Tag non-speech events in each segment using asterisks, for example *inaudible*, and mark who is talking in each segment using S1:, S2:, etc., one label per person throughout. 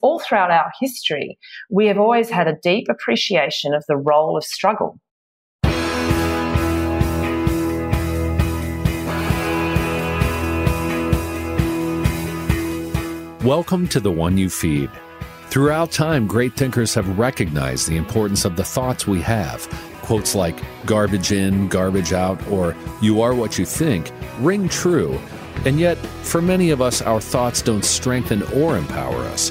S1: all throughout our history, we have always had a deep appreciation of the role of struggle.
S2: Welcome to The One You Feed. Throughout time, great thinkers have recognized the importance of the thoughts we have. Quotes like garbage in, garbage out, or you are what you think ring true. And yet, for many of us, our thoughts don't strengthen or empower us.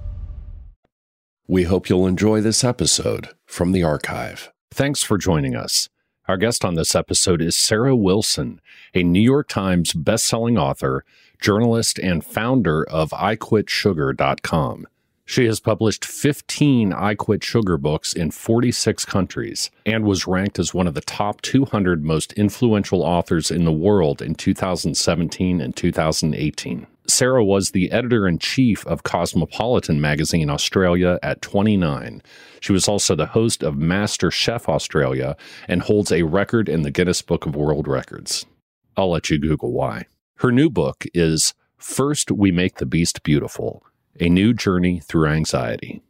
S2: We hope you'll enjoy this episode from the archive. Thanks for joining us. Our guest on this episode is Sarah Wilson, a New York Times bestselling author, journalist, and founder of IQuitSugar.com. She has published 15 I Quit Sugar books in 46 countries and was ranked as one of the top 200 most influential authors in the world in 2017 and 2018. Sarah was the editor in chief of Cosmopolitan magazine Australia at 29. She was also the host of Master Chef Australia and holds a record in the Guinness Book of World Records. I'll let you Google why. Her new book is First We Make the Beast Beautiful A New Journey Through Anxiety.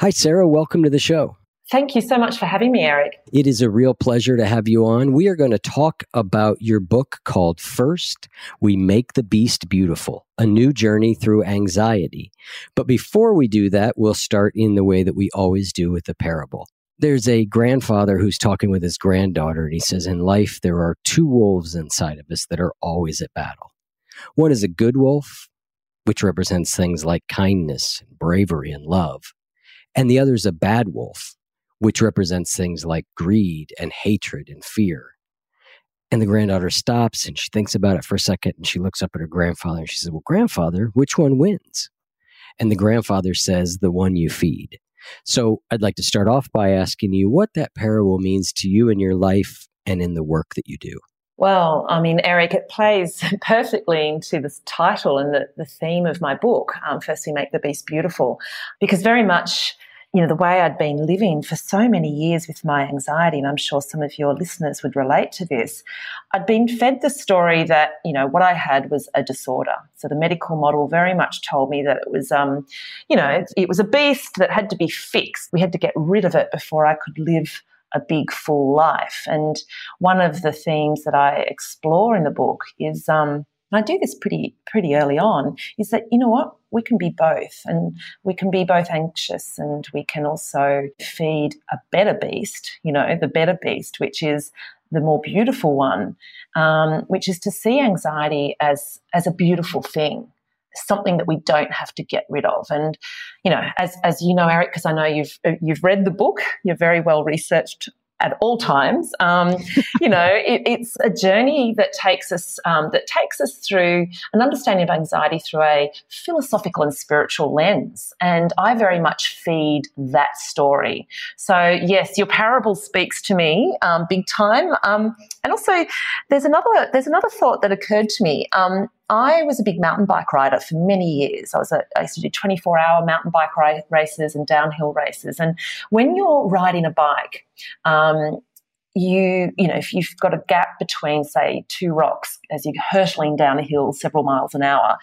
S3: Hi, Sarah. Welcome to the show.
S1: Thank you so much for having me, Eric.
S3: It is a real pleasure to have you on. We are going to talk about your book called First We Make the Beast Beautiful A New Journey Through Anxiety. But before we do that, we'll start in the way that we always do with the parable. There's a grandfather who's talking with his granddaughter, and he says, In life, there are two wolves inside of us that are always at battle. One is a good wolf, which represents things like kindness, bravery, and love. And the other is a bad wolf, which represents things like greed and hatred and fear. And the granddaughter stops and she thinks about it for a second and she looks up at her grandfather and she says, Well, grandfather, which one wins? And the grandfather says, The one you feed. So I'd like to start off by asking you what that parable means to you in your life and in the work that you do.
S1: Well, I mean, Eric, it plays *laughs* perfectly into this title and the, the theme of my book, um, First We Make the Beast Beautiful, because very much you know, the way I'd been living for so many years with my anxiety, and I'm sure some of your listeners would relate to this, I'd been fed the story that, you know, what I had was a disorder. So the medical model very much told me that it was, um, you know, it, was a beast that had to be fixed. We had to get rid of it before I could live a big full life. And one of the themes that I explore in the book is, um, and I do this pretty pretty early on, is that you know what we can be both, and we can be both anxious, and we can also feed a better beast, you know, the better beast, which is the more beautiful one, um, which is to see anxiety as as a beautiful thing, something that we don't have to get rid of. And you know, as as you know, Eric, because I know you've you've read the book, you're very well researched at all times. Um, you know, *laughs* it, it's a journey that takes us um, that takes us through an understanding of anxiety through a philosophical and spiritual lens. And I very much feed that story. So yes, your parable speaks to me um, big time. Um, and also, there's another there's another thought that occurred to me. I was a big mountain bike rider for many years. I was a, I used to do 24 hour mountain bike races and downhill races. And when you're riding a bike, um, you, you know, if you've got a gap between, say, two rocks as you're hurtling down a hill several miles an hour,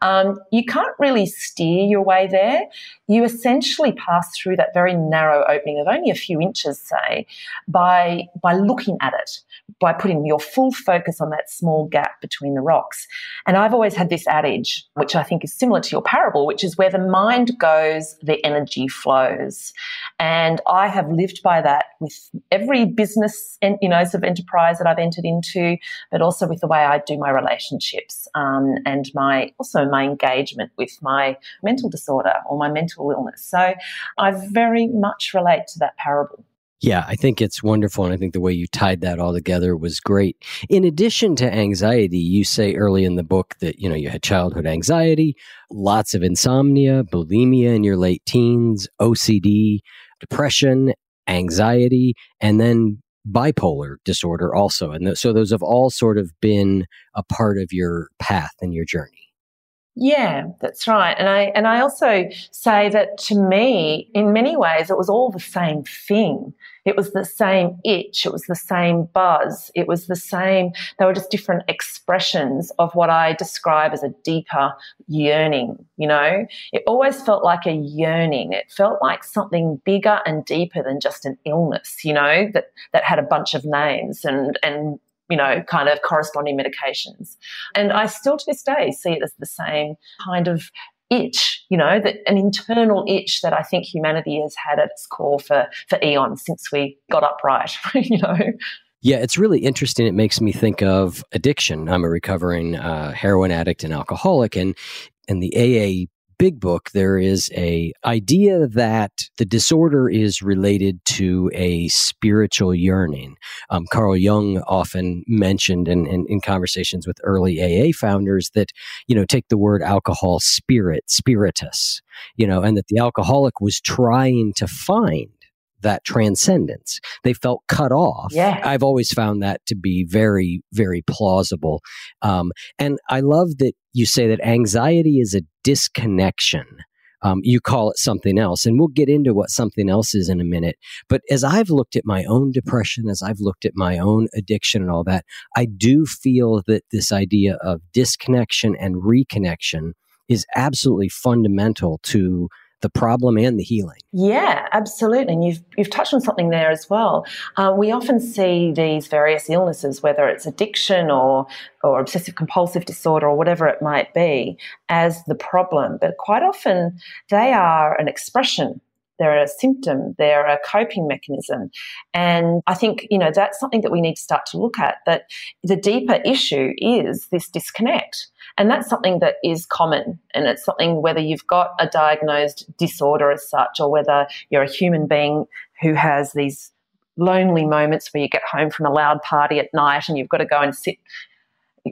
S1: um, you can't really steer your way there. You essentially pass through that very narrow opening of only a few inches, say, by by looking at it, by putting your full focus on that small gap between the rocks. And I've always had this adage, which I think is similar to your parable, which is where the mind goes, the energy flows. And I have lived by that with every business, you know, sort of enterprise that I've entered into, but also with the way I do my relationships um, and my also my engagement with my mental disorder or my mental illness. So I very much relate to that parable.
S3: Yeah, I think it's wonderful. And I think the way you tied that all together was great. In addition to anxiety, you say early in the book that, you know, you had childhood anxiety, lots of insomnia, bulimia in your late teens, OCD, depression, anxiety, and then bipolar disorder also. And th- so those have all sort of been a part of your path and your journey.
S1: Yeah, that's right. And I and I also say that to me, in many ways, it was all the same thing. It was the same itch. It was the same buzz. It was the same. They were just different expressions of what I describe as a deeper yearning. You know, it always felt like a yearning. It felt like something bigger and deeper than just an illness. You know, that that had a bunch of names and and you know, kind of corresponding medications. And I still to this day see it as the same kind of itch, you know, that an internal itch that I think humanity has had at its core for, for eons since we got upright, *laughs* you know.
S3: Yeah, it's really interesting. It makes me think of addiction. I'm a recovering uh, heroin addict and alcoholic, and and the AA big book, there is a idea that the disorder is related to a spiritual yearning. Um, Carl Jung often mentioned in, in, in, conversations with early AA founders that, you know, take the word alcohol spirit, spiritus, you know, and that the alcoholic was trying to find that transcendence. They felt cut off.
S1: Yeah.
S3: I've always found that to be very, very plausible. Um, and I love that you say that anxiety is a disconnection. Um, you call it something else. And we'll get into what something else is in a minute. But as I've looked at my own depression, as I've looked at my own addiction and all that, I do feel that this idea of disconnection and reconnection is absolutely fundamental to the problem and the healing.
S1: Yeah, absolutely. And you've, you've touched on something there as well. Uh, we often see these various illnesses, whether it's addiction or, or obsessive compulsive disorder or whatever it might be, as the problem. But quite often they are an expression they're a symptom, they're a coping mechanism. And I think, you know, that's something that we need to start to look at that the deeper issue is this disconnect. And that's something that is common. And it's something whether you've got a diagnosed disorder as such or whether you're a human being who has these lonely moments where you get home from a loud party at night and you've got to go and sit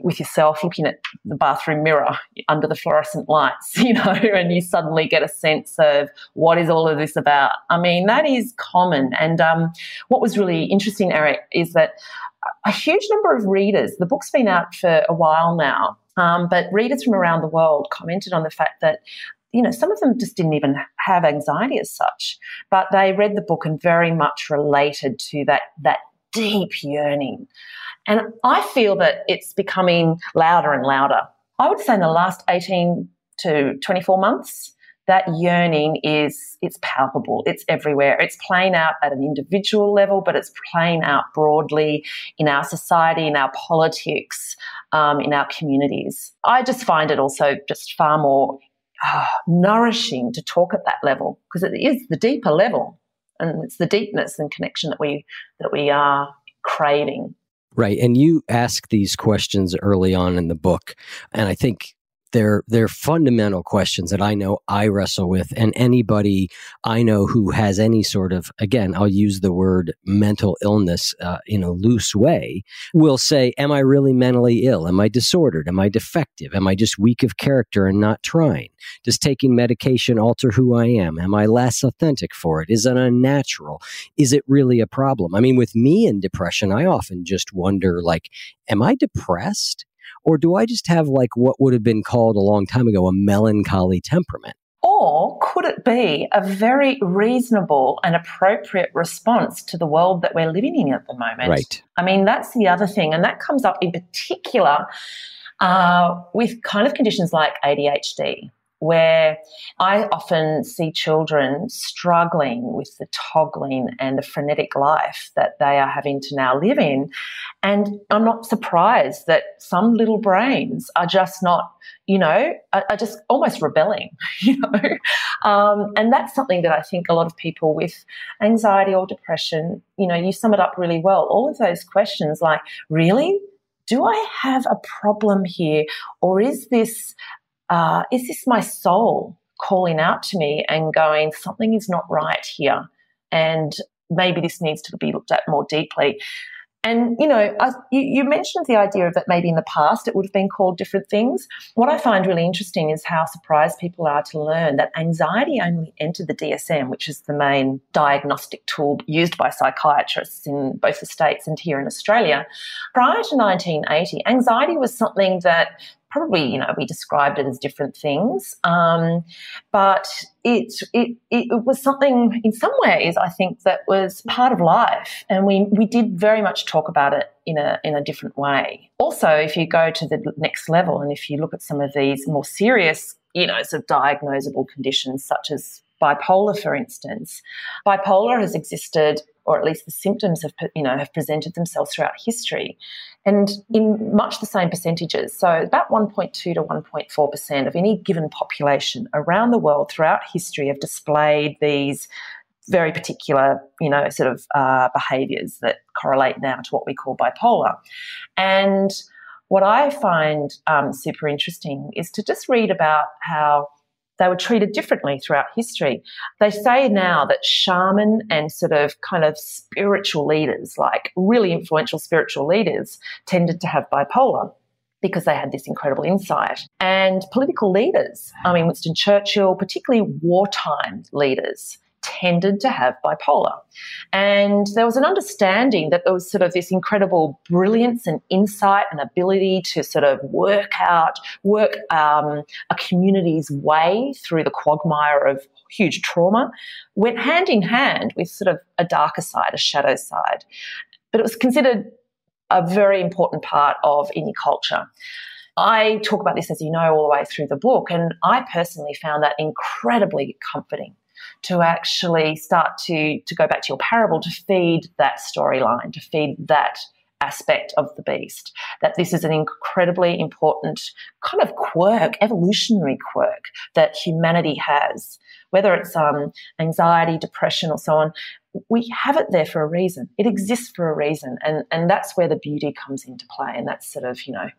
S1: with yourself looking at the bathroom mirror under the fluorescent lights, *laughs* you know, and you suddenly get a sense of what is all of this about. I mean, that is common. And um, what was really interesting, Eric, is that a huge number of readers, the book's been out for a while now, um, but readers from around the world commented on the fact that you know, some of them just didn't even have anxiety as such, but they read the book and very much related to that that deep yearning. And I feel that it's becoming louder and louder. I would say in the last 18 to 24 months, that yearning is it's palpable. It's everywhere. It's playing out at an individual level but it's playing out broadly in our society in our politics um, in our communities. I just find it also just far more uh, nourishing to talk at that level because it is the deeper level and it's the deepness and connection that we that we are craving
S3: Right. And you ask these questions early on in the book. And I think they're they're fundamental questions that I know I wrestle with, and anybody I know who has any sort of again, I'll use the word mental illness uh, in a loose way, will say, "Am I really mentally ill? Am I disordered? Am I defective? Am I just weak of character and not trying? Does taking medication alter who I am? Am I less authentic for it? Is it unnatural? Is it really a problem? I mean, with me in depression, I often just wonder, like, am I depressed? Or do I just have like what would have been called a long time ago a melancholy temperament?
S1: Or could it be a very reasonable and appropriate response to the world that we're living in at the moment?
S3: Right.
S1: I mean, that's the other thing. And that comes up in particular uh, with kind of conditions like ADHD where I often see children struggling with the toggling and the frenetic life that they are having to now live in. And I'm not surprised that some little brains are just not, you know, are, are just almost rebelling, *laughs* you know. Um, and that's something that I think a lot of people with anxiety or depression, you know, you sum it up really well. All of those questions like, really? Do I have a problem here? Or is this uh, is this my soul calling out to me and going, something is not right here? And maybe this needs to be looked at more deeply. And, you know, I, you, you, mentioned the idea of that maybe in the past it would have been called different things. What I find really interesting is how surprised people are to learn that anxiety only entered the DSM, which is the main diagnostic tool used by psychiatrists in both the States and here in Australia. Prior to 1980, anxiety was something that probably you know we described it as different things. Um, but it, it it was something in some ways i think that was part of life. And we we did very much talk about it in a in a different way. Also if you go to the next level and if you look at some of these more serious you know sort of diagnosable conditions such as bipolar for instance. Bipolar has existed or at least the symptoms have you know have presented themselves throughout history and in much the same percentages. So about 1.2 to 1.4% of any given population around the world throughout history have displayed these very particular you know sort of uh, behaviors that correlate now to what we call bipolar. And what i find um, super interesting is to just read about how they were treated differently throughout history. They say now that shaman and sort of kind of spiritual leaders, like really influential spiritual leaders, tended to have bipolar because they had this incredible insight. And political leaders, I mean, Winston Churchill, particularly wartime leaders, tended to have bipolar. And there was an understanding that there was sort of this incredible brilliance and insight and ability to sort of work out, work um, a community's way through the quagmire of huge trauma, went hand in hand with sort of a darker side, a shadow side. But it was considered a very important part of any culture. I talk about this, as you know, all the way through the book, and I personally found that incredibly comforting to actually start to to go back to your parable to feed that storyline, to feed that aspect of the beast. That this is an incredibly important kind of quirk, evolutionary quirk that humanity has, whether it's um, anxiety, depression, or so on. We have it there for a reason. It exists for a reason, and and that's where the beauty comes into play. And that's sort of you know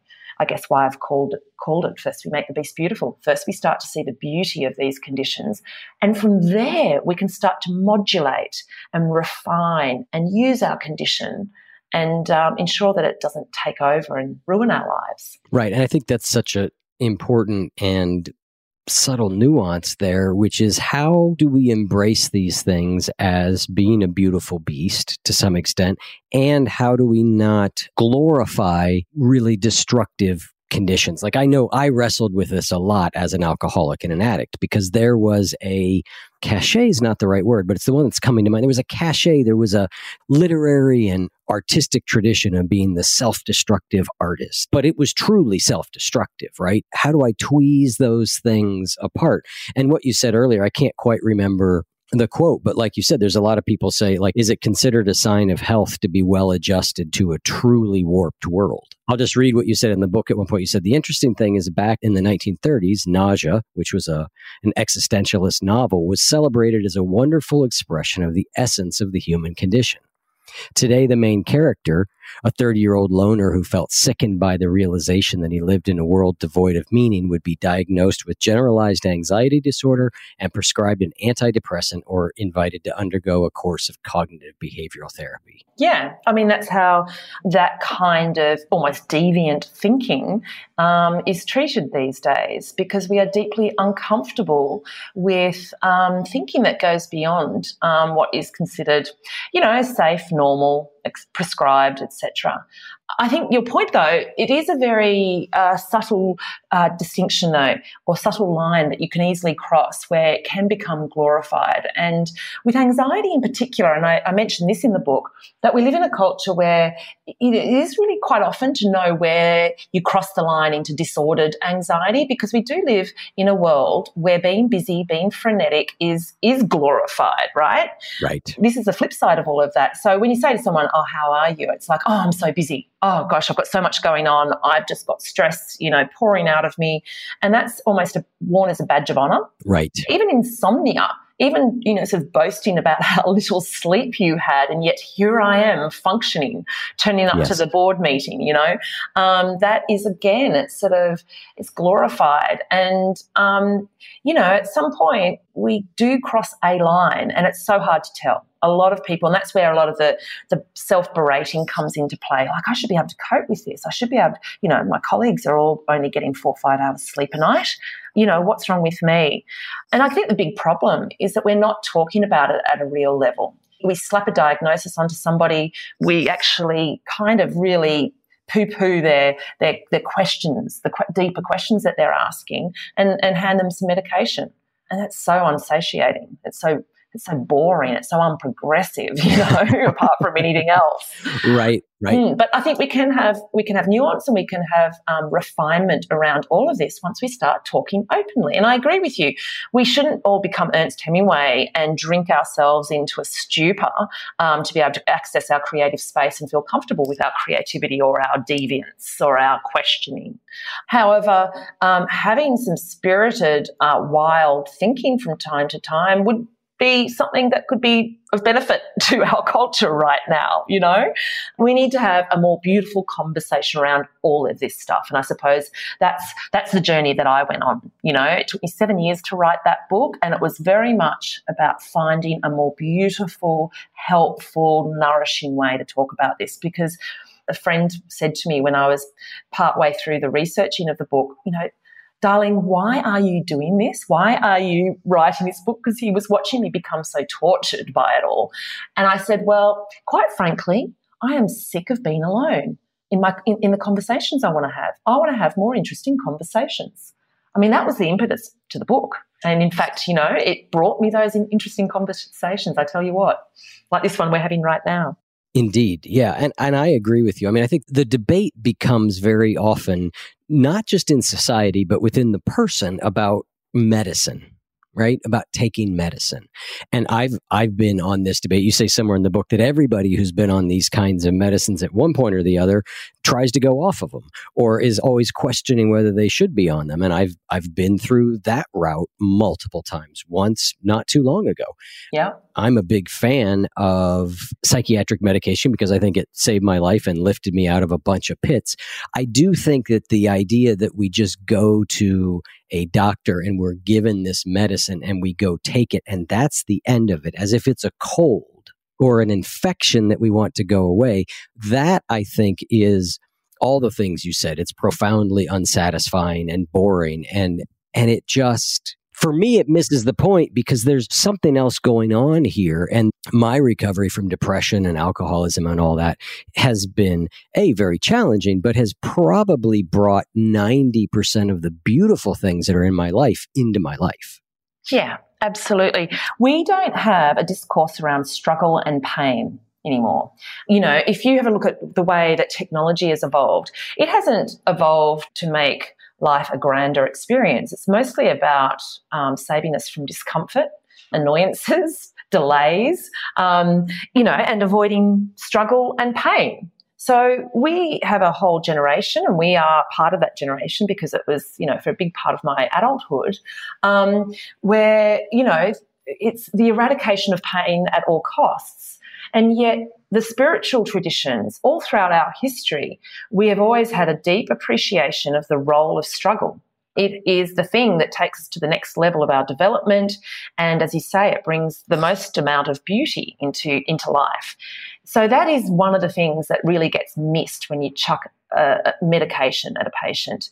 S1: I guess why I've called called it first we make the beast beautiful. First we start to see the beauty of these conditions. And from there we can start to modulate and refine and use our condition and um, ensure that it doesn't take over and ruin our lives.
S3: Right. And I think that's such a important and subtle nuance there, which is how do we embrace these things as being a beautiful beast to some extent? And how do we not glorify really destructive conditions. Like I know I wrestled with this a lot as an alcoholic and an addict because there was a cachet is not the right word, but it's the one that's coming to mind. There was a cachet, there was a literary and artistic tradition of being the self destructive artist, but it was truly self destructive, right? How do I tweeze those things apart? And what you said earlier, I can't quite remember the quote, but like you said, there's a lot of people say, like, is it considered a sign of health to be well adjusted to a truly warped world? I'll just read what you said in the book at one point. You said the interesting thing is back in the 1930s, Nausea, which was a an existentialist novel, was celebrated as a wonderful expression of the essence of the human condition. Today, the main character, a 30 year old loner who felt sickened by the realization that he lived in a world devoid of meaning, would be diagnosed with generalized anxiety disorder and prescribed an antidepressant or invited to undergo a course of cognitive behavioral therapy.
S1: Yeah, I mean, that's how that kind of almost deviant thinking um, is treated these days because we are deeply uncomfortable with um, thinking that goes beyond um, what is considered, you know, safe, normal, prescribed, etc. I think your point, though, it is a very uh, subtle uh, distinction, though, or subtle line that you can easily cross where it can become glorified. And with anxiety in particular, and I, I mentioned this in the book, that we live in a culture where it is really quite often to know where you cross the line into disordered anxiety because we do live in a world where being busy, being frenetic is is glorified, right?
S3: Right.
S1: This is the flip side of all of that. So when you say to someone, "Oh, how are you?" It's like, "Oh, I'm so busy." Oh gosh, I've got so much going on. I've just got stress, you know, pouring out of me. And that's almost a, worn as a badge of honor.
S3: Right.
S1: Even insomnia, even, you know, sort of boasting about *laughs* how little sleep you had. And yet here I am functioning, turning up yes. to the board meeting, you know, um, that is again, it's sort of, it's glorified. And, um, you know, at some point we do cross a line and it's so hard to tell a lot of people, and that's where a lot of the, the self berating comes into play. Like, I should be able to cope with this. I should be able to, you know, my colleagues are all only getting four or five hours sleep a night. You know, what's wrong with me? And I think the big problem is that we're not talking about it at a real level. We slap a diagnosis onto somebody, we actually kind of really poo-poo their their, their questions, the qu- deeper questions that they're asking, and, and hand them some medication. And that's so unsatiating. It's so it's so boring. It's so unprogressive, *laughs* you know, *laughs* apart from anything else.
S3: Right, right. Mm,
S1: but I think we can have we can have nuance and we can have um, refinement around all of this once we start talking openly. And I agree with you. We shouldn't all become Ernest Hemingway and drink ourselves into a stupor um, to be able to access our creative space and feel comfortable with our creativity or our deviance or our questioning. However, um, having some spirited, uh, wild thinking from time to time would be something that could be of benefit *laughs* to our culture right now. You know, we need to have a more beautiful conversation around all of this stuff. And I suppose that's that's the journey that I went on. You know, it took me seven years to write that book, and it was very much about finding a more beautiful, helpful, nourishing way to talk about this because a friend said to me when I was partway through the researching of the book, you know, darling, why are you doing this? Why are you writing this book? Because he was watching me become so tortured by it all. And I said, well, quite frankly, I am sick of being alone in my in, in the conversations I want to have. I want to have more interesting conversations. I mean, that was the impetus to the book. And in fact, you know, it brought me those interesting conversations. I tell you what, like this one we're having right now.
S3: Indeed. Yeah. And, and I agree with you. I mean, I think the debate becomes very often, not just in society, but within the person about medicine right? About taking medicine. And i've i've been on this debate. You say somewhere in the book that everybody who's been on these kinds of medicines at one point or the other tries to go off of them or is always questioning whether they should be on them. And i've i've been through that route multiple times once not too long ago.
S1: Yeah.
S3: I'm a big fan of psychiatric medication because i think it saved my life and lifted me out of a bunch of pits. I do think that the idea that we just go to a doctor and we're given this medicine and we go take it and that's the end of it as if it's a cold or an infection that we want to go away. That I think is all the things you said. It's profoundly unsatisfying and boring and and it just for me it misses the point because there's something else going on here and my recovery from depression and alcoholism and all that has been a very challenging but has probably brought 90% of the beautiful things that are in my life into my life
S1: yeah Absolutely. We don't have a discourse around struggle and pain anymore. You know, if you have a look at the way that technology has evolved, it hasn't evolved to make life a grander experience. It's mostly about um, saving us from discomfort, annoyances, *laughs* delays, um, you know, and avoiding struggle and pain. So we have a whole generation, and we are part of that generation because it was, you know, for a big part of my adulthood, um, where, you know, it's the eradication of pain at all costs. And yet, the spiritual traditions, all throughout our history, we have always had a deep appreciation of the role of struggle. It is the thing that takes us to the next level of our development. And as you say, it brings the most amount of beauty into, into life. So that is one of the things that really gets missed when you chuck medication at a patient.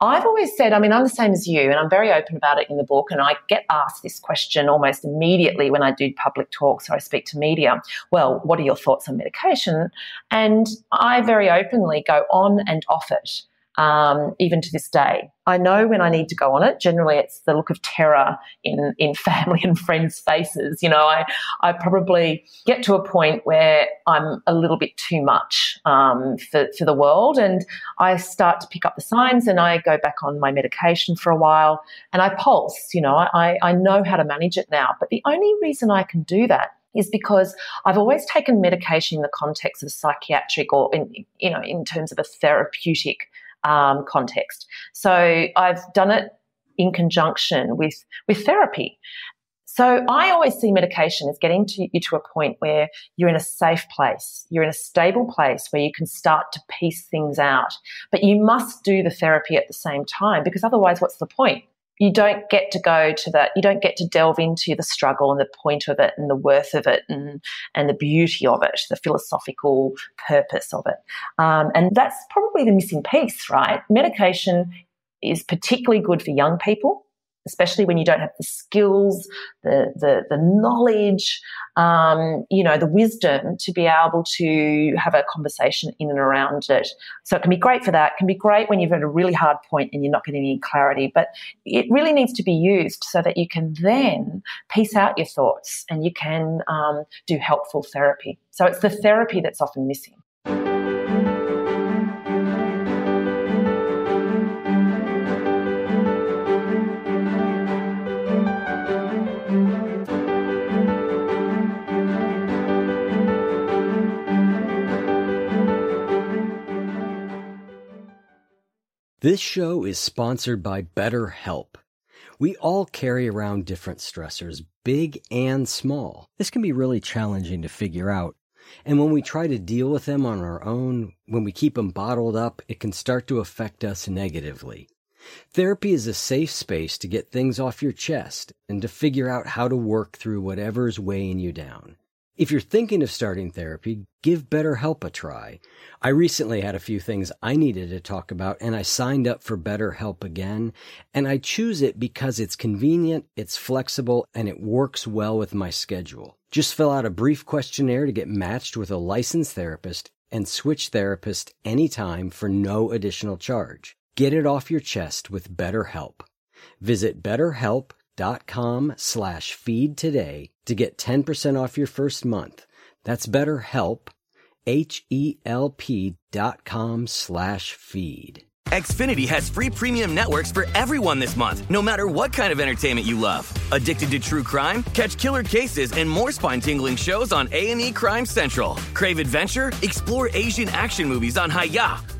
S1: I've always said, I mean, I'm the same as you, and I'm very open about it in the book. And I get asked this question almost immediately when I do public talks or I speak to media. Well, what are your thoughts on medication? And I very openly go on and off it um, even to this day. I know when I need to go on it. Generally, it's the look of terror in in *laughs* family and friends' faces. You know, I I probably get to a point where I'm a little bit too much um, for for the world, and I start to pick up the signs, and I go back on my medication for a while, and I pulse. You know, I I know how to manage it now, but the only reason I can do that is because I've always taken medication in the context of psychiatric or in you know in terms of a therapeutic um, context. So I've done it in conjunction with with therapy. So I always see medication as getting to you to a point where you're in a safe place, you're in a stable place where you can start to piece things out. But you must do the therapy at the same time because otherwise, what's the point? You don't get to go to that you don't get to delve into the struggle and the point of it and the worth of it and and the beauty of it the philosophical purpose of it. Um, and that's probably the missing piece right? Medication is particularly good for young people especially when you don't have the skills, the the, the knowledge, um, you know, the wisdom to be able to have a conversation in and around it. So it can be great for that. It can be great when you've at a really hard point and you're not getting any clarity. But it really needs to be used so that you can then piece out your thoughts and you can um, do helpful therapy. So it's the therapy that's often missing.
S3: This show is sponsored by BetterHelp. We all carry around different stressors, big and small. This can be really challenging to figure out. And when we try to deal with them on our own, when we keep them bottled up, it can start to affect us negatively. Therapy is a safe space to get things off your chest and to figure out how to work through whatever's weighing you down. If you're thinking of starting therapy, give BetterHelp a try. I recently had a few things I needed to talk about and I signed up for BetterHelp again. And I choose it because it's convenient, it's flexible, and it works well with my schedule. Just fill out a brief questionnaire to get matched with a licensed therapist and switch therapist anytime for no additional charge. Get it off your chest with BetterHelp. Visit betterhelp.com slash feed today to get 10% off your first month. That's BetterHelp, H-E-L-P dot com slash feed.
S4: Xfinity has free premium networks for everyone this month, no matter what kind of entertainment you love. Addicted to true crime? Catch killer cases and more spine-tingling shows on A&E Crime Central. Crave adventure? Explore Asian action movies on Hi-YAH.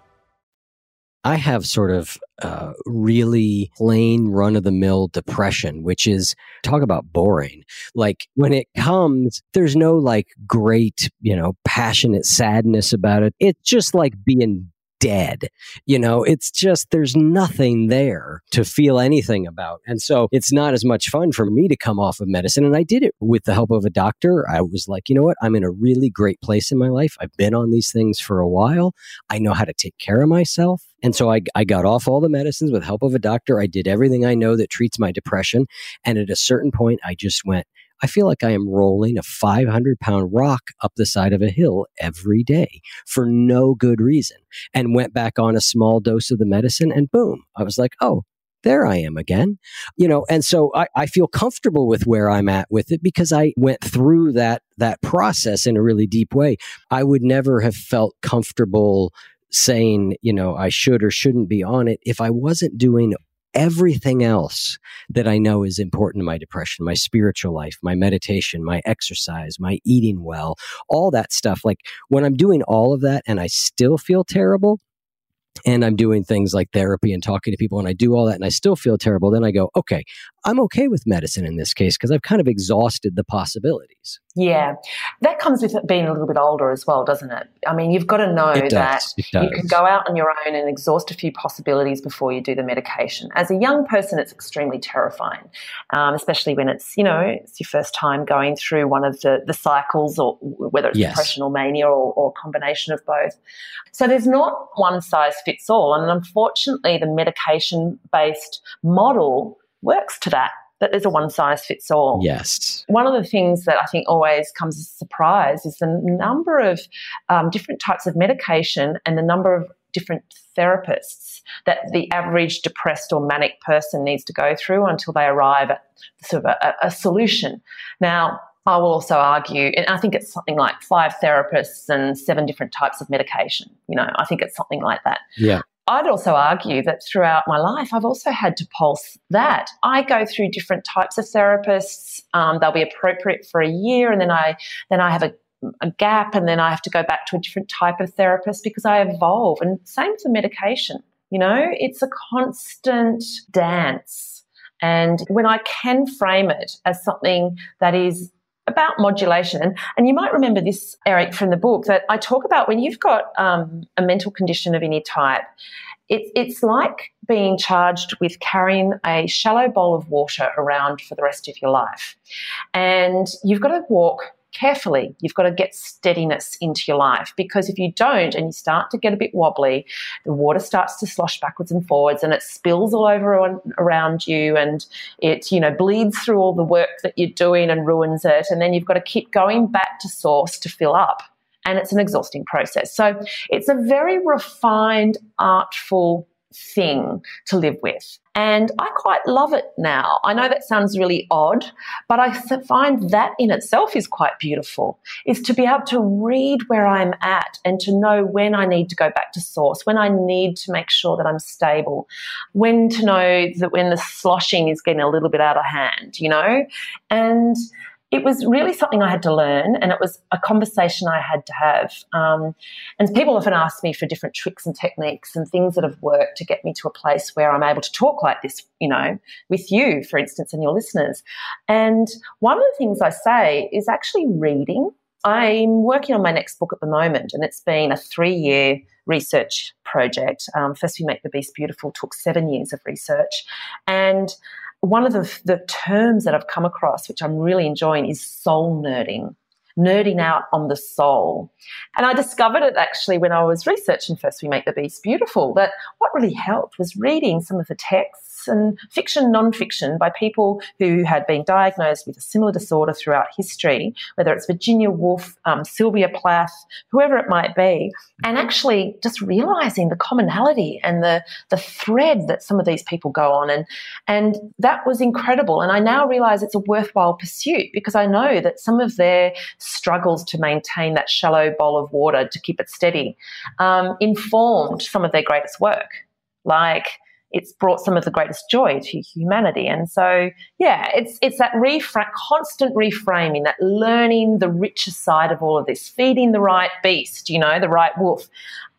S3: I have sort of uh, really plain run of the mill depression, which is talk about boring. Like when it comes, there's no like great, you know, passionate sadness about it. It's just like being dead. You know, it's just there's nothing there to feel anything about. And so it's not as much fun for me to come off of medicine. And I did it with the help of a doctor. I was like, you know what? I'm in a really great place in my life. I've been on these things for a while. I know how to take care of myself. And so I, I got off all the medicines with help of a doctor. I did everything I know that treats my depression. And at a certain point, I just went, I feel like I am rolling a 500 pound rock up the side of a hill every day for no good reason and went back on a small dose of the medicine and boom, I was like, oh, there I am again. You know, and so I, I feel comfortable with where I'm at with it because I went through that that process in a really deep way. I would never have felt comfortable saying, you know, I should or shouldn't be on it if I wasn't doing everything else that I know is important to my depression, my spiritual life, my meditation, my exercise, my eating well, all that stuff. Like when I'm doing all of that and I still feel terrible, and I'm doing things like therapy and talking to people, and I do all that and I still feel terrible, then I go, okay, I'm okay with medicine in this case because I've kind of exhausted the possibilities.
S1: Yeah, that comes with being a little bit older as well, doesn't it? I mean, you've got to know that you can go out on your own and exhaust a few possibilities before you do the medication. As a young person, it's extremely terrifying, um, especially when it's you know it's your first time going through one of the the cycles, or whether it's yes. depression or mania or, or a combination of both. So there's not one size fits all, and unfortunately, the medication based model works to that that there's a one size fits all.
S3: Yes.
S1: One of the things that I think always comes as a surprise is the number of um, different types of medication and the number of different therapists that the average depressed or manic person needs to go through until they arrive at sort of a, a solution. Now, I will also argue, and I think it's something like five therapists and seven different types of medication. You know, I think it's something like that.
S3: Yeah.
S1: I'd also argue that throughout my life, I've also had to pulse that. I go through different types of therapists. Um, they'll be appropriate for a year, and then I then I have a, a gap, and then I have to go back to a different type of therapist because I evolve. And same for medication. You know, it's a constant dance. And when I can frame it as something that is about modulation. And, you might remember this, Eric, from the book that I talk about when you've got um, a mental condition of any type. It, it's like being charged with carrying a shallow bowl of water around for the rest of your life. And you've got to walk carefully. You've got to get steadiness into your life because if you don't and you start to get a bit wobbly, the water starts to slosh backwards and forwards and it spills all over around you and it, you know, bleeds through all the work that you're doing and ruins it. And then you've got to keep going back to source to fill up. And it's an exhausting process. So it's a very refined, artful thing to live with. And I quite love it now. I know that sounds really odd, but I find that in itself is quite beautiful, is to be able to read where I'm at and to know when I need to go back to source, when I need to make sure that I'm stable, when to know that when the sloshing is getting a little bit out of hand, you know? And it was really something I had to learn, and it was a conversation I had to have. Um, and people often ask me for different tricks and techniques and things that have worked to get me to a place where I'm able to talk like this, you know, with you, for instance, and your listeners. And one of the things I say is actually reading. I'm working on my next book at the moment, and it's been a three year research project. Um, First, We Make the Beast Beautiful took seven years of research. And one of the, the terms that I've come across, which I'm really enjoying, is soul nerding, nerding out on the soul. And I discovered it actually when I was researching First We Make the Beast Beautiful, that what really helped was reading some of the texts and fiction, non-fiction by people who had been diagnosed with a similar disorder throughout history, whether it's Virginia Woolf, um, Sylvia Plath, whoever it might be, and actually just realizing the commonality and the the thread that some of these people go on, and and that was incredible. And I now realize it's a worthwhile pursuit because I know that some of their struggles to maintain that shallow bowl of water to keep it steady um, informed some of their greatest work, like it's brought some of the greatest joy to humanity. And so, yeah, it's it's that refra- constant reframing, that learning the richer side of all of this, feeding the right beast, you know, the right wolf,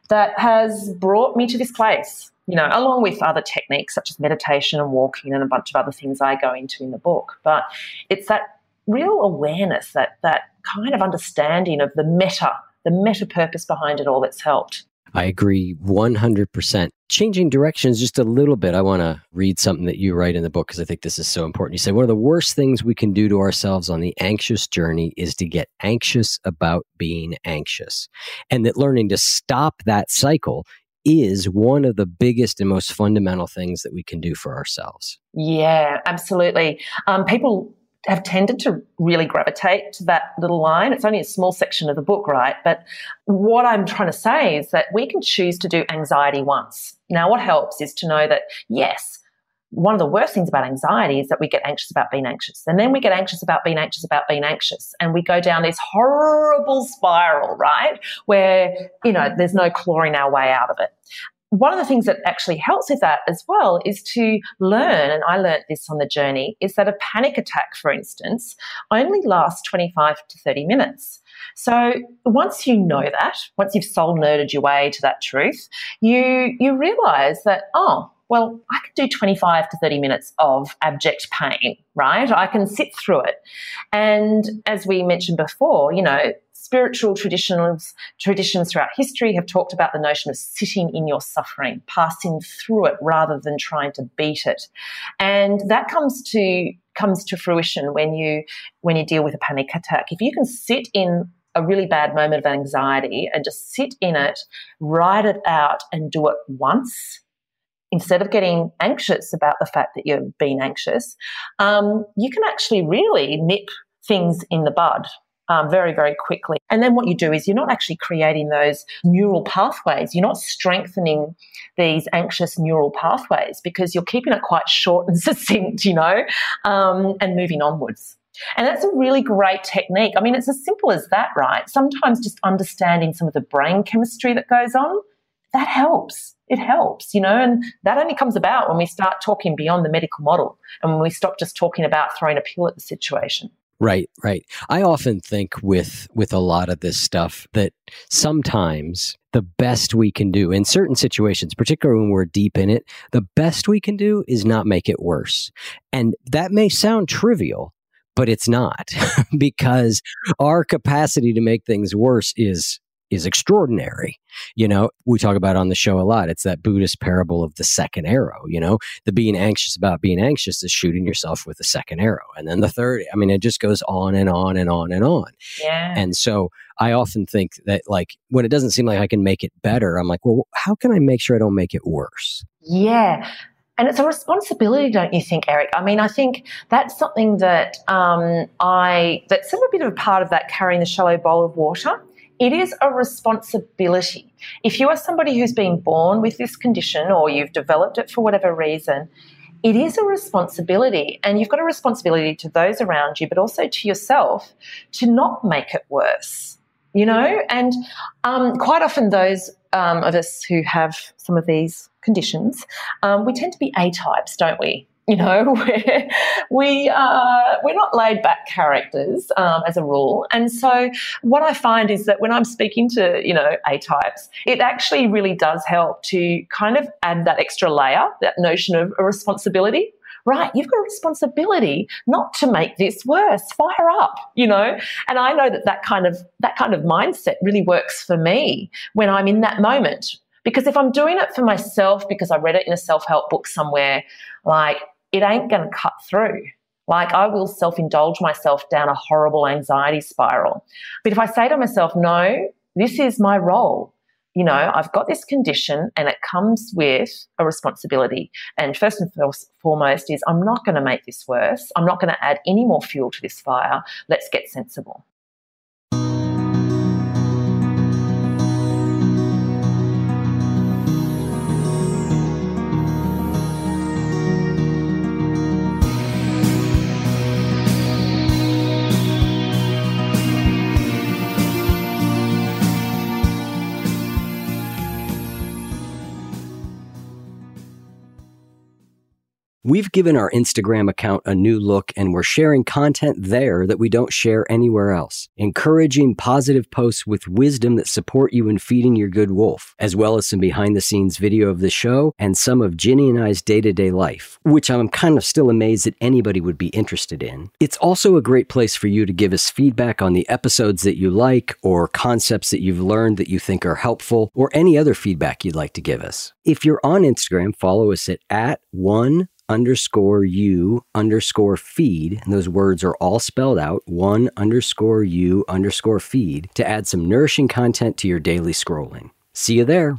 S1: that has brought me to this place. You know, along with other techniques such as meditation and walking and a bunch of other things I go into in the book. But it's that real awareness, that that kind of understanding of the meta, the meta purpose behind it all that's helped.
S3: I agree 100%. Changing directions just a little bit, I want to read something that you write in the book because I think this is so important. You say, one of the worst things we can do to ourselves on the anxious journey is to get anxious about being anxious. And that learning to stop that cycle is one of the biggest and most fundamental things that we can do for ourselves.
S1: Yeah, absolutely. Um, people have tended to really gravitate to that little line. It's only a small section of the book, right? But what I'm trying to say is that we can choose to do anxiety once. Now, what helps is to know that, yes, one of the worst things about anxiety is that we get anxious about being anxious. And then we get anxious about being anxious about being anxious. And we go down this horrible spiral, right? Where, you know, there's no clawing our way out of it one of the things that actually helps with that as well is to learn, and I learned this on the journey, is that a panic attack, for instance, only lasts 25 to 30 minutes. So once you know that, once you've soul nerded your way to that truth, you you realize that, oh, well, I can do 25 to 30 minutes of abject pain, right? I can sit through it. And as we mentioned before, you know, spiritual traditions, traditions throughout history have talked about the notion of sitting in your suffering, passing through it rather than trying to beat it. And that comes to comes to fruition when you when you deal with a panic attack. If you can sit in a really bad moment of anxiety and just sit in it, write it out and do it once instead of getting anxious about the fact that you've been anxious, um, you can actually really nip things in the bud um, very, very quickly. And then what you do is you're not actually creating those neural pathways. You're not strengthening these anxious neural pathways because you're keeping it quite short and *laughs* succinct, you know, um, and moving onwards. And that's a really great technique. I mean, it's as simple as that, right? Sometimes just understanding some of the brain chemistry that goes on, that helps. It helps, you know, and that only comes about when we start talking beyond the medical model and when we stop just talking about throwing a pill at the situation.
S3: Right, right. I often think with with a lot of this stuff that sometimes the best we can do in certain situations, particularly when we're deep in it, the best we can do is not make it worse. And that may sound trivial, but it's not *laughs* because our capacity to make things worse is is extraordinary. You know, we talk about on the show a lot. It's that Buddhist parable of the second arrow. You know, the being anxious about being anxious is shooting yourself with the second arrow. And then the third, I mean, it just goes on and on and on and on.
S1: Yeah.
S3: And so I often think that, like, when it doesn't seem like I can make it better, I'm like, well, how can I make sure I don't make it worse?
S1: Yeah. And it's a responsibility, don't you think, Eric? I mean, I think that's something that um, I, that's a little bit of a part of that carrying the shallow bowl of water it is a responsibility. If you are somebody who's been born with this condition or you've developed it for whatever reason, it is a responsibility. And you've got a responsibility to those around you, but also to yourself to not make it worse, you know? And um, quite often, those um, of us who have some of these conditions, um, we tend to be A types, don't we? You know, *laughs* we're, we are, we're not laid back characters um, as a rule. And so what I find is that when I'm speaking to, you know, A types, it actually really does help to kind of add that extra layer, that notion of a responsibility right, you've got a responsibility not to make this worse. Fire up, you know? And I know that that kind of, that kind of mindset really works for me when I'm in that moment. Because if I'm doing it for myself because I read it in a self help book somewhere, like it ain't going to cut through. Like I will self indulge myself down a horrible anxiety spiral. But if I say to myself, no, this is my role. You know, I've got this condition and it comes with a responsibility. And first and foremost is I'm not going to make this worse. I'm not going to add any more fuel to this fire. Let's get sensible.
S3: We've given our Instagram account a new look and we're sharing content there that we don't share anywhere else. Encouraging positive posts with wisdom that support you in feeding your good wolf, as well as some behind the scenes video of the show and some of Ginny and I's day to day life, which I'm kind of still amazed that anybody would be interested in. It's also a great place for you to give us feedback on the episodes that you like or concepts that you've learned that you think are helpful or any other feedback you'd like to give us. If you're on Instagram, follow us at, at one underscore you underscore feed, and those words are all spelled out, one underscore you underscore feed, to add some nourishing content to your daily scrolling. See you there.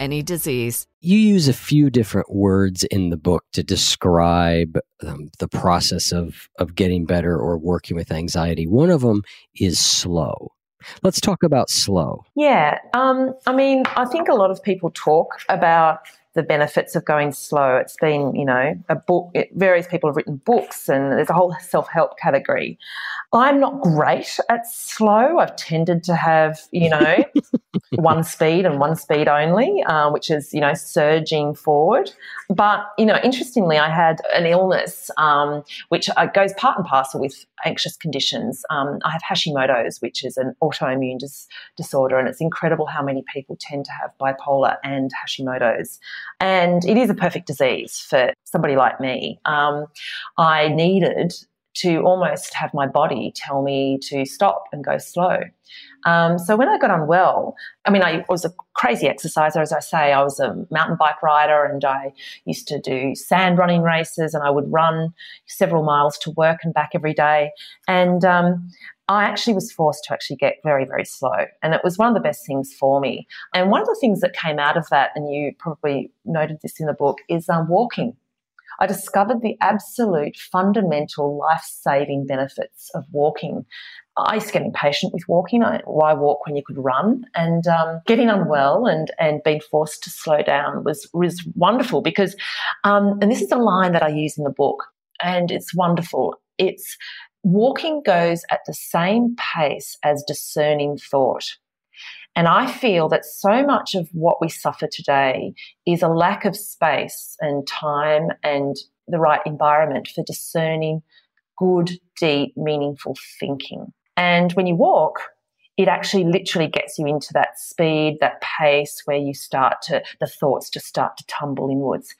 S5: any disease.
S3: You use a few different words in the book to describe um, the process of, of getting better or working with anxiety. One of them is slow. Let's talk about slow.
S1: Yeah. Um, I mean, I think a lot of people talk about the benefits of going slow. It's been, you know, a book, it, various people have written books and there's a whole self help category. I'm not great at slow. I've tended to have, you know, *laughs* one speed and one speed only, uh, which is, you know, surging forward. But, you know, interestingly, I had an illness um, which uh, goes part and parcel with anxious conditions. Um, I have Hashimoto's, which is an autoimmune dis- disorder, and it's incredible how many people tend to have bipolar and Hashimoto's. And it is a perfect disease for somebody like me. Um, I needed to almost have my body tell me to stop and go slow. Um, so when I got unwell, I mean, I was a crazy exerciser, as I say. I was a mountain bike rider and I used to do sand running races and I would run several miles to work and back every day. And um, I actually was forced to actually get very, very slow. And it was one of the best things for me. And one of the things that came out of that, and you probably noted this in the book, is um, walking. I discovered the absolute fundamental life saving benefits of walking. I used to get impatient with walking. I, why walk when you could run? And um, getting unwell and, and being forced to slow down was, was wonderful because, um, and this is a line that I use in the book, and it's wonderful. It's walking goes at the same pace as discerning thought. And I feel that so much of what we suffer today is a lack of space and time and the right environment for discerning good, deep, meaningful thinking. And when you walk, it actually literally gets you into that speed, that pace where you start to, the thoughts just start to tumble inwards.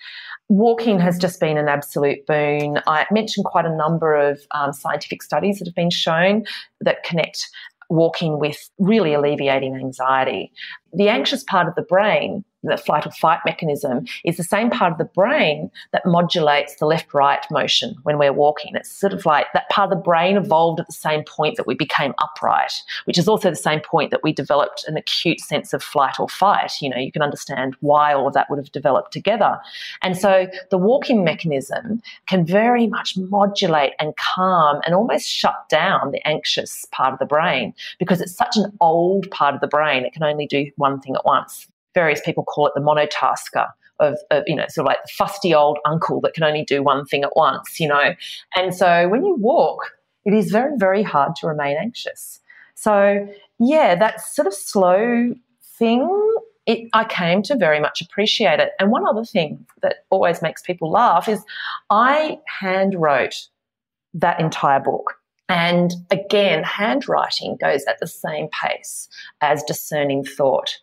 S1: Walking has just been an absolute boon. I mentioned quite a number of um, scientific studies that have been shown that connect walking with really alleviating anxiety. The anxious part of the brain the flight or fight mechanism is the same part of the brain that modulates the left right motion when we're walking. It's sort of like that part of the brain evolved at the same point that we became upright, which is also the same point that we developed an acute sense of flight or fight. You know, you can understand why all of that would have developed together. And so the walking mechanism can very much modulate and calm and almost shut down the anxious part of the brain because it's such an old part of the brain, it can only do one thing at once various people call it the monotasker of, of, you know, sort of like the fusty old uncle that can only do one thing at once, you know. And so when you walk, it is very, very hard to remain anxious. So yeah, that sort of slow thing, it, I came to very much appreciate it. And one other thing that always makes people laugh is I hand wrote that entire book. And again, handwriting goes at the same pace as discerning thought.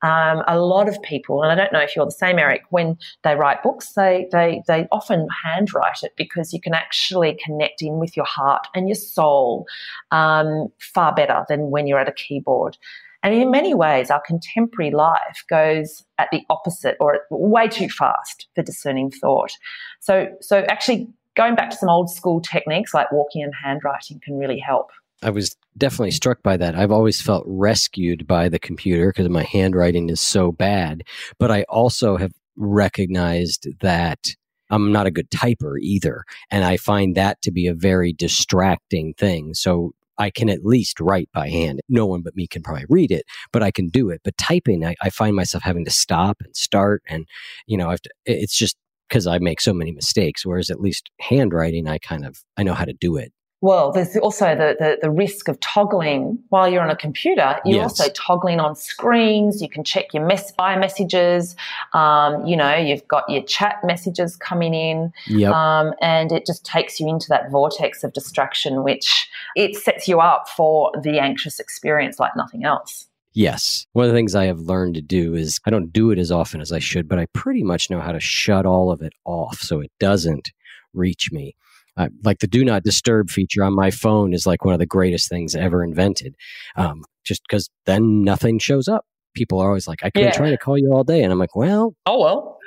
S1: Um, a lot of people, and I don't know if you're the same, Eric, when they write books, they, they, they often handwrite it because you can actually connect in with your heart and your soul um, far better than when you're at a keyboard. And in many ways, our contemporary life goes at the opposite or way too fast for discerning thought. So, so actually going back to some old school techniques like walking and handwriting can really help.
S3: I was definitely struck by that. I've always felt rescued by the computer because my handwriting is so bad. But I also have recognized that I'm not a good typer either. And I find that to be a very distracting thing. So I can at least write by hand. No one but me can probably read it, but I can do it. But typing, I, I find myself having to stop and start. And, you know, it's just because I make so many mistakes. Whereas at least handwriting, I kind of, I know how to do it.
S1: Well, there's also the, the, the, risk of toggling while you're on a computer. You're yes. also toggling on screens. You can check your mess iMessages. Um, you know, you've got your chat messages coming in.
S3: Yep. Um,
S1: and it just takes you into that vortex of distraction, which it sets you up for the anxious experience like nothing else.
S3: Yes. One of the things I have learned to do is I don't do it as often as I should, but I pretty much know how to shut all of it off so it doesn't reach me. Uh, like the do not disturb feature on my phone is like one of the greatest things ever invented. Um, just because then nothing shows up. People are always like, I could yeah. trying to call you all day. And I'm like, well,
S1: oh, well.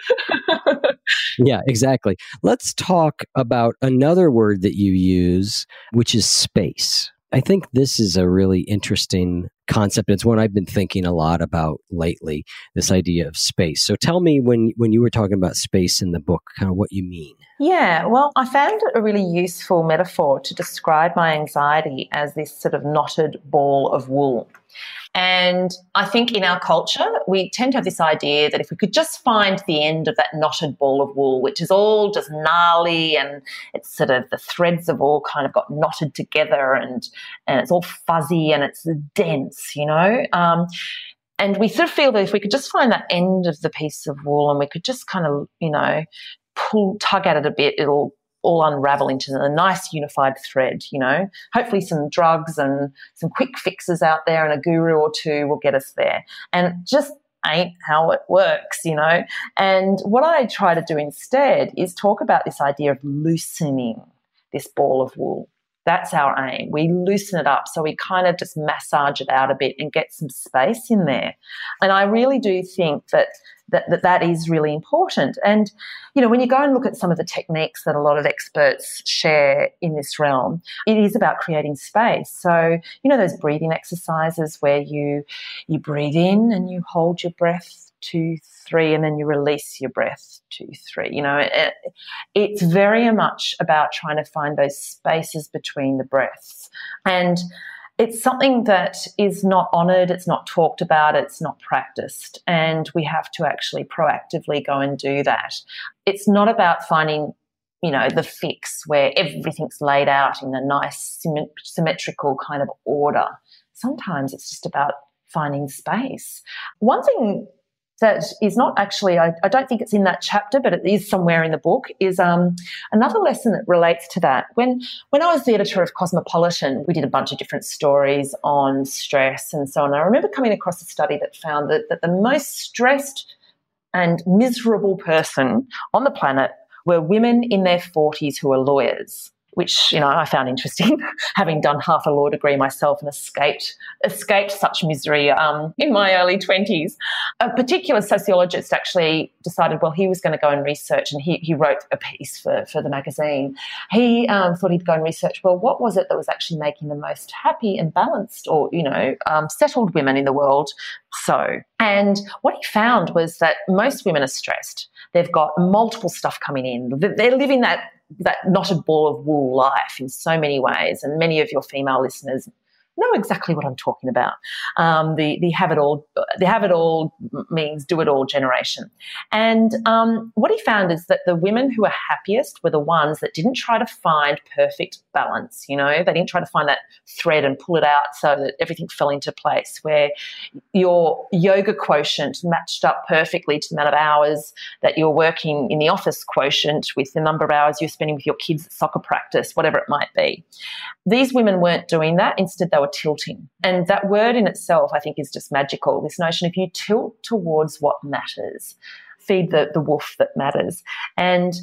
S1: *laughs*
S3: yeah, exactly. Let's talk about another word that you use, which is space. I think this is a really interesting concept. It's one I've been thinking a lot about lately, this idea of space. So tell me when when you were talking about space in the book, kind of what you mean.
S1: Yeah, well, I found it a really useful metaphor to describe my anxiety as this sort of knotted ball of wool. And I think in our culture, we tend to have this idea that if we could just find the end of that knotted ball of wool, which is all just gnarly and it's sort of the threads have all kind of got knotted together and, and it's all fuzzy and it's dense, you know? Um, and we sort of feel that if we could just find that end of the piece of wool and we could just kind of, you know, pull, tug at it a bit, it'll all unravel into a nice unified thread, you know. Hopefully some drugs and some quick fixes out there and a guru or two will get us there. And just ain't how it works, you know. And what I try to do instead is talk about this idea of loosening this ball of wool. That's our aim. We loosen it up so we kind of just massage it out a bit and get some space in there. And I really do think that that, that that is really important. And, you know, when you go and look at some of the techniques that a lot of experts share in this realm, it is about creating space. So, you know, those breathing exercises where you you breathe in and you hold your breath two, three, and then you release your breath two, three. You know, it, it's very much about trying to find those spaces between the breaths. And it's something that is not honoured, it's not talked about, it's not practiced, and we have to actually proactively go and do that. It's not about finding, you know, the fix where everything's laid out in a nice symmetrical kind of order. Sometimes it's just about finding space. One thing that is not actually, I, I, don't think it's in that chapter, but it is somewhere in the book, is um, another lesson that relates to that. When, when I was the editor of Cosmopolitan, we did a bunch of different stories on stress and so on. I remember coming across a study that found that, that the most stressed and miserable person on the planet were women in their 40s who are lawyers which you know I found interesting, *laughs* having done half a law degree myself and escaped escaped such misery um, in my early twenties. A particular sociologist actually decided, well, he was going to go and research, and he he wrote a piece for for the magazine. He um, thought he'd go and research. Well, what was it that was actually making the most happy and balanced, or you know, um, settled women in the world? So, and what he found was that most women are stressed. They've got multiple stuff coming in. They're living that that knotted ball of wool life in so many ways. And many of your female listeners know exactly what I'm talking about. Um, the the have it all the have it all means do it all generation. And um, what he found is that the women who were happiest were the ones that didn't try to find perfect balance. You know, they didn't try to find that thread and pull it out so that everything fell into place. Where your yoga quotient matched up perfectly to the amount of hours that you're working in the office quotient with the number of hours you're spending with your kids at soccer practice, whatever it might be. These women weren't doing that. Instead, they were tilting. And that word in itself, I think, is just magical. This notion if you tilt towards what matters, feed the, the wolf that matters. And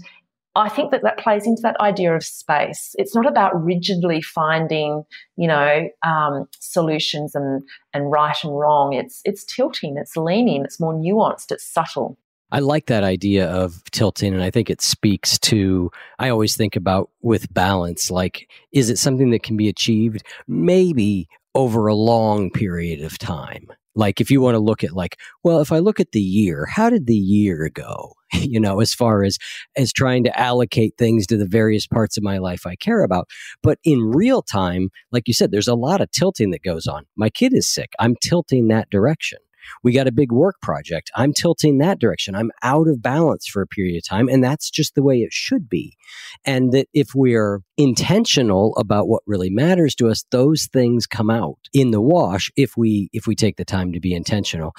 S1: I think that that plays into that idea of space. It's not about rigidly finding, you know, um, solutions and, and right and wrong. It's, it's tilting, it's leaning, it's more nuanced, it's subtle.
S3: I like that idea of tilting, and I think it speaks to. I always think about with balance, like, is it something that can be achieved? Maybe over a long period of time. Like, if you want to look at, like, well, if I look at the year, how did the year go? *laughs* you know, as far as as trying to allocate things to the various parts of my life I care about. But in real time, like you said, there's a lot of tilting that goes on. My kid is sick. I'm tilting that direction. We got a big work project. I'm tilting that direction. I'm out of balance for a period of time. And that's just the way it should be. And that if we're intentional about what really matters to us, those things come out in the wash if we, if we take the time to be intentional.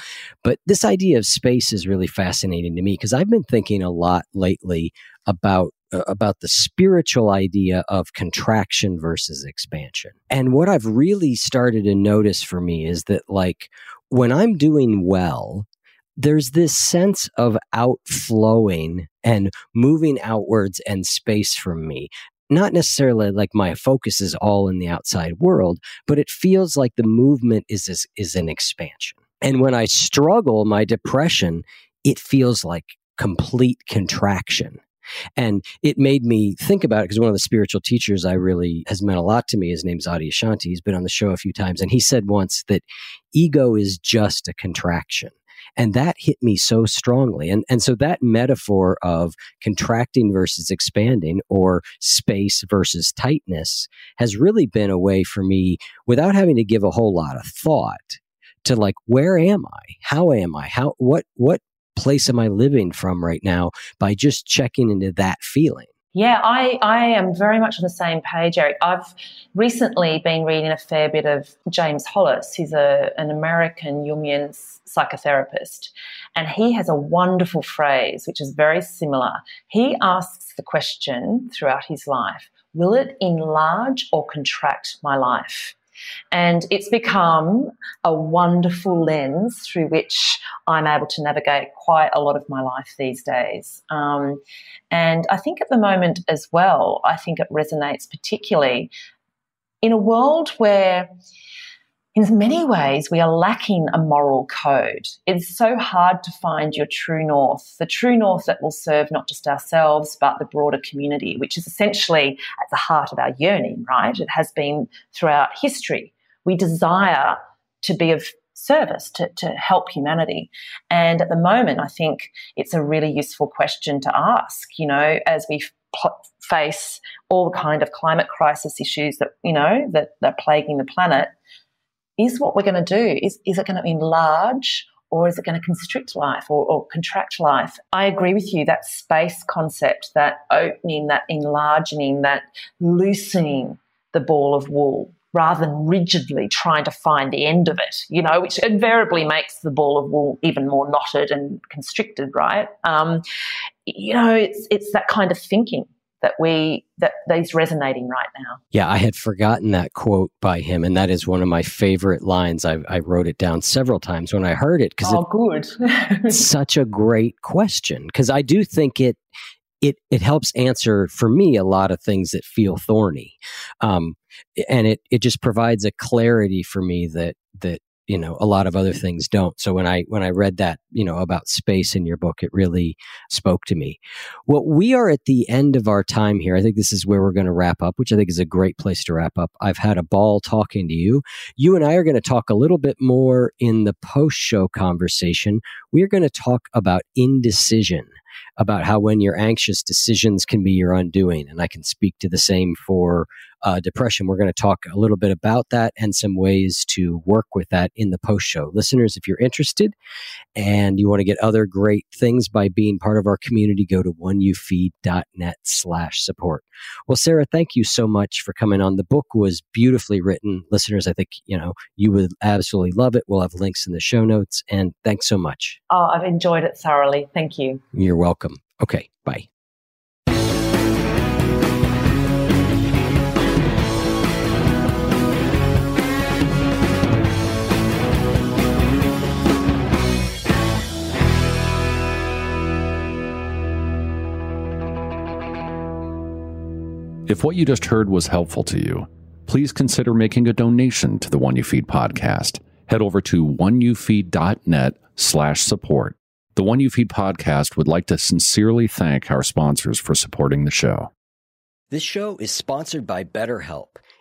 S3: But this idea of space is really fascinating to me because I've been thinking a lot lately about uh, about the spiritual idea of contraction versus expansion. And what I've really started to notice for me is that like when I'm doing well, there's this sense of outflowing and moving outwards and space from me. Not necessarily like my focus is all in the outside world, but it feels like the movement is, is, is an expansion. And when I struggle, my depression, it feels like complete contraction. And it made me think about it because one of the spiritual teachers I really has meant a lot to me, his name's Adyashanti. He's been on the show a few times. And he said once that ego is just a contraction. And that hit me so strongly. And, and so that metaphor of contracting versus expanding or space versus tightness has really been a way for me without having to give a whole lot of thought to like, where am I? How am I? How, what, what place am I living from right now by just checking into that feeling?
S1: Yeah, I, I am very much on the same page, Eric. I've recently been reading a fair bit of James Hollis, who's a, an American Jungian psychotherapist, and he has a wonderful phrase which is very similar. He asks the question throughout his life Will it enlarge or contract my life? And it's become a wonderful lens through which I'm able to navigate quite a lot of my life these days. Um, and I think at the moment as well, I think it resonates particularly in a world where in many ways, we are lacking a moral code. It's so hard to find your true north, the true north that will serve not just ourselves, but the broader community, which is essentially at the heart of our yearning, right? It has been throughout history. We desire to be of service to, to help humanity. And at the moment, I think it's a really useful question to ask, you know, as we face all the kind of climate crisis issues that, you know, that, that are plaguing the planet is what we're going to do, is, is it going to enlarge or is it going to constrict life or, or, contract life? I agree with you, that space concept, that opening, that enlarging, that loosening the ball of wool rather than rigidly trying to find the end of it, you know, which invariably makes the ball of wool even more knotted and constricted, right? Um, you know, it's, it's that kind of thinking that we that that is resonating right now.
S3: Yeah, I had forgotten that quote by him, and that is one of my favorite lines. I, I wrote it down several times when I heard it
S1: because oh, good, *laughs*
S3: it's such a great question. Because I do think it it it helps answer for me a lot of things that feel thorny, um, and it it just provides a clarity for me that that you know a lot of other things don't. So when i when i read that you know about space in your book it really spoke to me. Well we are at the end of our time here i think this is where we're going to wrap up which i think is a great place to wrap up. I've had a ball talking to you. You and i are going to talk a little bit more in the post show conversation. We are going to talk about indecision about how when you're anxious, decisions can be your undoing. And I can speak to the same for uh, depression. We're going to talk a little bit about that and some ways to work with that in the post show. Listeners, if you're interested and you want to get other great things by being part of our community, go to oneyoufeed.net slash support. Well, Sarah, thank you so much for coming on. The book was beautifully written. Listeners, I think, you know, you would absolutely love it. We'll have links in the show notes. And thanks so much.
S1: Oh, I've enjoyed it thoroughly. Thank you.
S3: You're welcome. Okay, bye.
S2: If what you just heard was helpful to you, please consider making a donation to the One You Feed podcast. Head over to oneyoufeed.net slash support. The One You Feed podcast would like to sincerely thank our sponsors for supporting the show.
S3: This show is sponsored by BetterHelp.